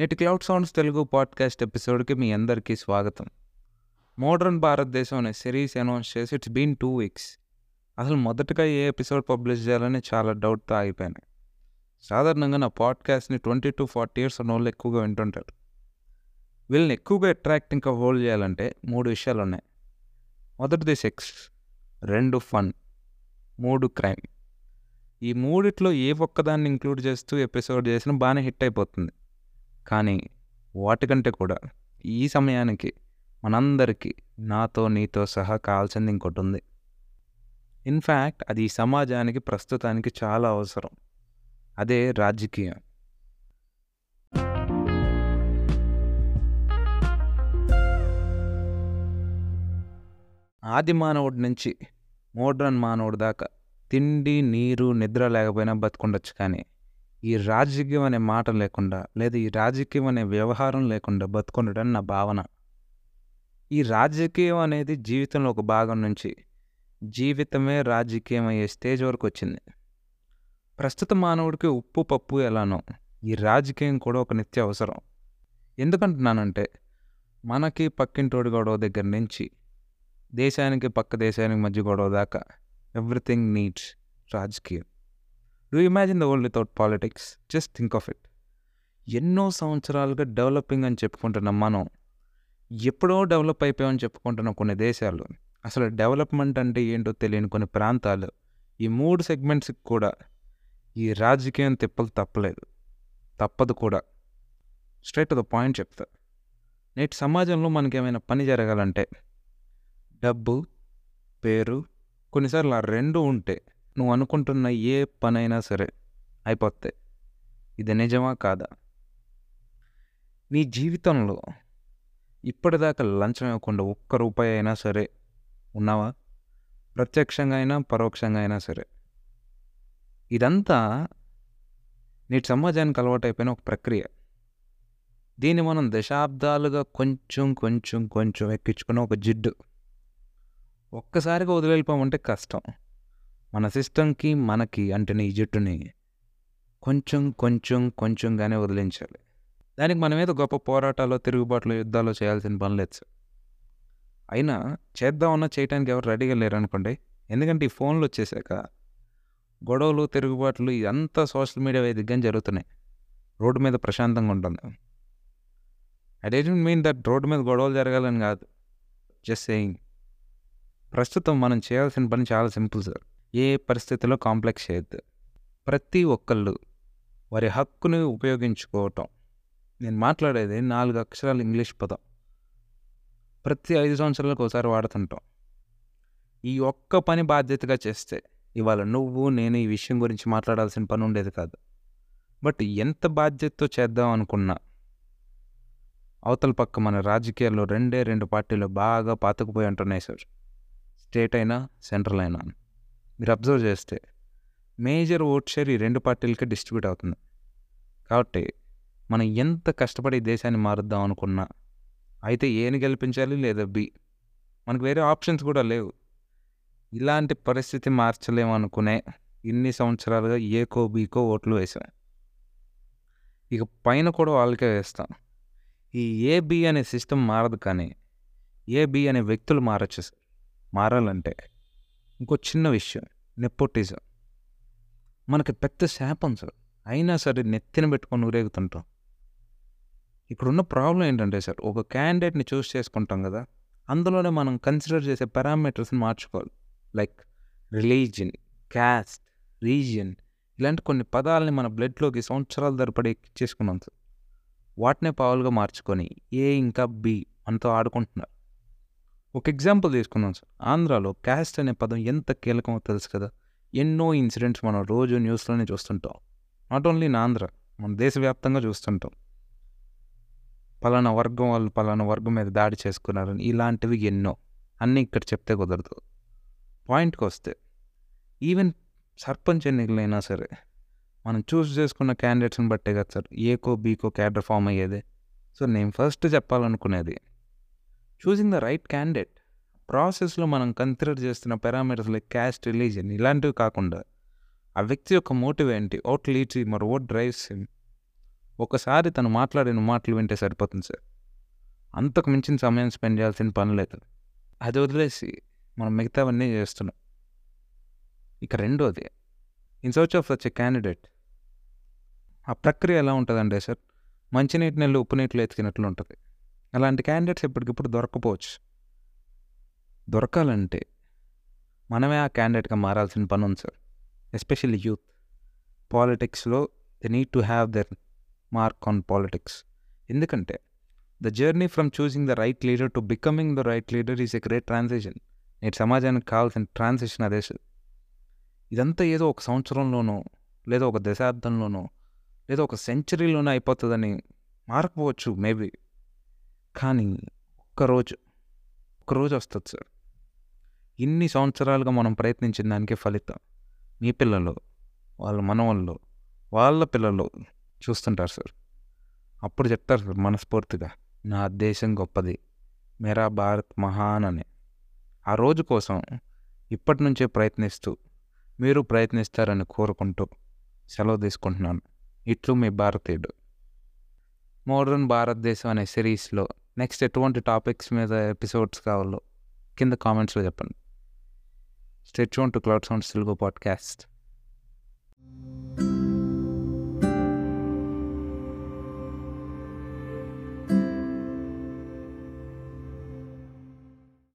నేటి cloud sounds Telugu podcast ఎపిసోడ్కి మీ అందరికీ స్వాగతం. మోడర్న్ భారతదేశం అనే సిరీస్ అనౌన్స్ చేసి ఇట్స్ బీన్ టూ వీక్స్. అసలు మొదటగా ఏ ఎపిసోడ్ పబ్లిష్ చేయాలని చాలా డౌట్తో ఆగిపోయాను. సాధారణంగా నా పాడ్కాస్ట్ని ట్వంటీ టు ఫార్టీ ఇయర్స్ ఉన్న వాళ్ళు ఎక్కువగా వింటుంటారు. వీళ్ళని ఎక్కువగా అట్రాక్ట్ ఇంకా హోల్డ్ చేయాలంటే మూడు విషయాలు ఉన్నాయి మొదటిది సెక్స్ రెండు ఫన్ మూడు క్రైమ్. ఈ మూడిట్లో ఏ ఒక్కదాన్ని ఇంక్లూడ్ చేస్తూ ఎపిసోడ్ చేసినా బాగానే హిట్ అయిపోతుంది. కానీ వాటికంటే కూడా ఈ సమయానికి మనందరికీ నాతో నీతో సహా కావాల్సింది ఇంకోటి ఉంది. ఇన్ఫ్యాక్ట్ అది ఈ సమాజానికి ప్రస్తుతానికి చాలా అవసరం. అదే రాజకీయం. ఆది మానవుడి నుంచి మోడ్రన్ మానవుడి దాకా తిండి నీరు నిద్ర లేకపోయినా బతుకుండొచ్చు కానీ ఈ రాజకీయం అనే మాట లేకుండా లేదా ఈ రాజకీయం అనే వ్యవహారం లేకుండా బతుకుండటం నా భావన. ఈ రాజకీయం అనేది జీవితంలో ఒక భాగం నుంచి జీవితమే రాజకీయం అయ్యే స్టేజ్ వరకు వచ్చింది. ప్రస్తుత మానవుడికి ఉప్పు పప్పు ఎలానో ఈ రాజకీయం కూడా ఒక నిత్య అవసరం. ఎందుకంటున్నానంటే మనకి పక్కింటోడి గొడవ దగ్గర నుంచి దేశానికి పక్క దేశానికి మధ్య గొడవ దాకా ఎవ్రీథింగ్ నీడ్స్ రాజకీయం. Do imagine the world without politics just think of it ఎన్నో సంవత్సరాలుగా డెవలపింగ్ అని చెప్పుకుంటున్న మనం. ఎప్పుడో డెవలప్ అయిపోయామని చెప్పుకుంటున్న కొన్ని దేశాలు. అసలు డెవలప్మెంట్ అంటే ఏంటో తెలియని కొన్ని ప్రాంతాలు. ఈ మూడు సెగ్మెంట్స్కి కూడా ఈ రాజకీయం తిప్పలు తప్పలేదు. తప్పదు కూడా. స్ట్రైట్ ద పాయింట్ చెప్తా. నేటి సమాజంలో మనకి ఏమైనా పని జరగాలంటే డబ్బు పేరు కొన్నిసార్లు ఆ రెండు ఉంటే నువ్వు అనుకుంటున్న ఏ పనైనా సరే అయిపోతాయి. ఇది నిజమా కాదా? నీ జీవితంలో ఇప్పటిదాకా లంచం ఇవ్వకుండా ఒక్క రూపాయి అయినా సరే ఉన్నావా? ప్రత్యక్షంగా అయినా పరోక్షంగా అయినా సరే. ఇదంతా నేటి సమాజానికి అలవాటైపోయిన ఒక ప్రక్రియ. దీన్ని మనం దశాబ్దాలుగా కొంచెం కొంచెం కొంచెం ఎక్కించుకున్న ఒక జిడ్డు. ఒక్కసారిగా వదిలేపామంటే కష్టం. మన సిస్టమ్కి మనకి అంటేనే ఈ జట్టుని కొంచెం కొంచెం కొంచెంగానే వదిలించాలి. దానికి మన మీద గొప్ప పోరాటాలు తిరుగుబాట్లు యుద్ధాలు చేయాల్సిన పని లేదు సార్. అయినా చేద్దామన్నా చేయడానికి ఎవరు రెడీగా లేరు అనుకోండి. ఎందుకంటే ఈ ఫోన్లు వచ్చేసాక గొడవలు తిరుగుబాట్లు ఇదంతా సోషల్ మీడియా వేదికగా జరుగుతున్నాయి. రోడ్డు మీద ప్రశాంతంగా ఉంటుంది I don't mean that road మీద గొడవలు జరగాలని కాదు. జస్ట్ సేయింగ్ ప్రస్తుతం మనం చేయాల్సిన పని చాలా సింపుల్ సార్. ఏ పరిస్థితిలో కాంప్లెక్స్ చేయొద్దు. ప్రతి ఒక్కళ్ళు వారి హక్కుని ఉపయోగించుకోవటం. నేను మాట్లాడేది నాలుగు అక్షరాలు ఇంగ్లీష్ పదం. ప్రతి ఐదు సంవత్సరాలకు ఒకసారి వాడుతుంటాం. ఈ ఒక్క పని బాధ్యతగా చేస్తే ఇవాళ నువ్వు నేను ఈ విషయం గురించి మాట్లాడాల్సిన పని ఉండేది కాదు. బట్ ఎంత బాధ్యతతో చేద్దాం అనుకున్నా అవతల పక్క మన రాజకీయాల్లో రెండే రెండు పార్టీలు బాగా పాతుకుపోయి ఉంటున్నాయి సార్. స్టేట్ అయినా సెంట్రల్ అయినా మీరు అబ్జర్వ్ చేస్తే మేజర్ ఓట్ షేర్ ఈ రెండు పార్టీలకే డిస్ట్రిబ్యూట్ అవుతుంది. కాబట్టి మనం ఎంత కష్టపడి ఈ దేశాన్ని మారుద్దాం అనుకున్నా అయితే ఏని గెలిపించాలి లేదా బి? మనకు వేరే ఆప్షన్స్ కూడా లేవు. ఇలాంటి పరిస్థితి మార్చలేము అనుకునే ఇన్ని సంవత్సరాలుగా ఏకో బీకో ఓట్లు వేసాం. ఇక పైన కూడా వాళ్ళకే వేస్తాం. ఈ ఏబి అనే సిస్టమ్ మారదు కానీ ఏబి అనే వ్యక్తులు మారచ్చు సార్. మారాలంటే ఇంకో చిన్న విషయం. నెప్పోటిజం మనకి పెద్ద శాపం సార్. అయినా సరే నెత్తిన పెట్టుకొని ఊరేగుతుంటాం. ఇక్కడున్న ప్రాబ్లం ఏంటంటే సార్ ఒక క్యాండిడేట్ని చూస్ చేసుకుంటాం కదా అందులోనే మనం కన్సిడర్ చేసే పారామీటర్స్ని మార్చుకోవాలి. లైక్ రిలీజియన్ క్యాస్ట్ రీజియన్ ఇలాంటి కొన్ని పదాలని మన బ్లడ్లోకి సంవత్సరాల ధరపడి ఎక్కించేసుకున్నాం సార్. వాటినే పావులుగా మార్చుకొని ఏ ఇంకా బి మనతో ఆడుకుంటున్నారు. ఒక ఎగ్జాంపుల్ తీసుకుందాం సార్. ఆంధ్రాలో క్యాస్ట్ అనే పదం ఎంత కీలకమో తెలుసు కదా? ఎన్నో ఇన్సిడెంట్స్ మనం రోజు న్యూస్లోనే చూస్తుంటాం. నాట్ ఓన్లీ ఇన్ ఆంధ్ర మన దేశవ్యాప్తంగా చూస్తుంటాం. పలానా వర్గం వాళ్ళు పలానా వర్గం మీద దాడి చేసుకున్నారని ఇలాంటివి ఎన్నో. అన్నీ ఇక్కడ చెప్తే కుదరదు. పాయింట్కి వస్తే ఈవెన్ సర్పంచ్ ఎన్నికలైనా సరే మనం చూస్ చేసుకున్న క్యాండిడేట్స్ని బట్టే కదా సార్ ఏకో బీకో క్యాడర్ ఫామ్ అయ్యేది. సో నేను ఫస్ట్ చెప్పాలనుకునేది చూసింగ్ ద రైట్ క్యాండిడేట్ ప్రాసెస్లో మనం కన్సిడర్ చేస్తున్న పారామీటర్స్ లైక్ క్యాస్ట్ రిలీజన్ ఇలాంటివి కాకుండా ఆ వ్యక్తి యొక్క మోటివ్ ఏంటి? ఓట్ లీడ్స్ మరి ఓట్ డ్రైవ్స్ ఒకసారి తను మాట్లాడిన మాటలు వింటే సరిపోతుంది సార్. అంతకు మించిన సమయం స్పెండ్ చేయాల్సిన పని లేదు. అది వదిలేసి మనం మిగతావన్నీ చేస్తున్నాం. ఇక రెండోది in search of such a candidate ఆ ప్రక్రియ ఎలా ఉంటుందంటే సార్ మంచినీటి నీళ్ళు ఉప్పు నీటిలో ఎతికినట్లు ఉంటుంది. అలాంటి క్యాండిడేట్స్ ఎప్పటికిప్పుడు దొరకపోవచ్చు దొరకాలంటే మనమే ఆ క్యాండిడేట్గా మారాల్సిన పని ఉంది సార్. ఎస్పెషల్లీ యూత్ పాలిటిక్స్లో the need to have their mark on politics ఎందుకంటే the journey from choosing the right leader to becoming the right leader is a great transition నేటి సమాజానికి కావాల్సిన ట్రాన్సిషన్ అదే సార్. ఇదంతా ఏదో ఒక సంవత్సరంలోనో లేదా ఒక దశాబ్దంలోనో లేదా ఒక సెంచరీలోనో అయిపోతుందని మారకపోవచ్చు మేబీ కానీ ఒక్కరోజు ఒక్కరోజు వస్తుంది సార్. ఇన్ని సంవత్సరాలుగా మనం ప్రయత్నించిన దానికే ఫలితం. మీ పిల్లలు వాళ్ళ మనవాళ్ళు వాళ్ళ పిల్లలు చూస్తుంటారు సార్. అప్పుడు చెప్తారు సార్ మనస్ఫూర్తిగా నా దేశం గొప్పది మేరా భారత్ మహాన్ అని. ఆ రోజు కోసం ఇప్పటి నుంచే ప్రయత్నిస్తూ మీరు ప్రయత్నిస్తారని కోరుకుంటూ సెలవు తీసుకుంటున్నాను. ఇట్లు మీ భారతీయుడు. మోడర్న్ భారతదేశం అనే సిరీస్లో నెక్స్ట్ ఎటువంటి టాపిక్స్ మీద ఎపిసోడ్స్ కావాలో కింద కామెంట్స్లో చెప్పండి. Stitch to cloud sounds Telugu podcast.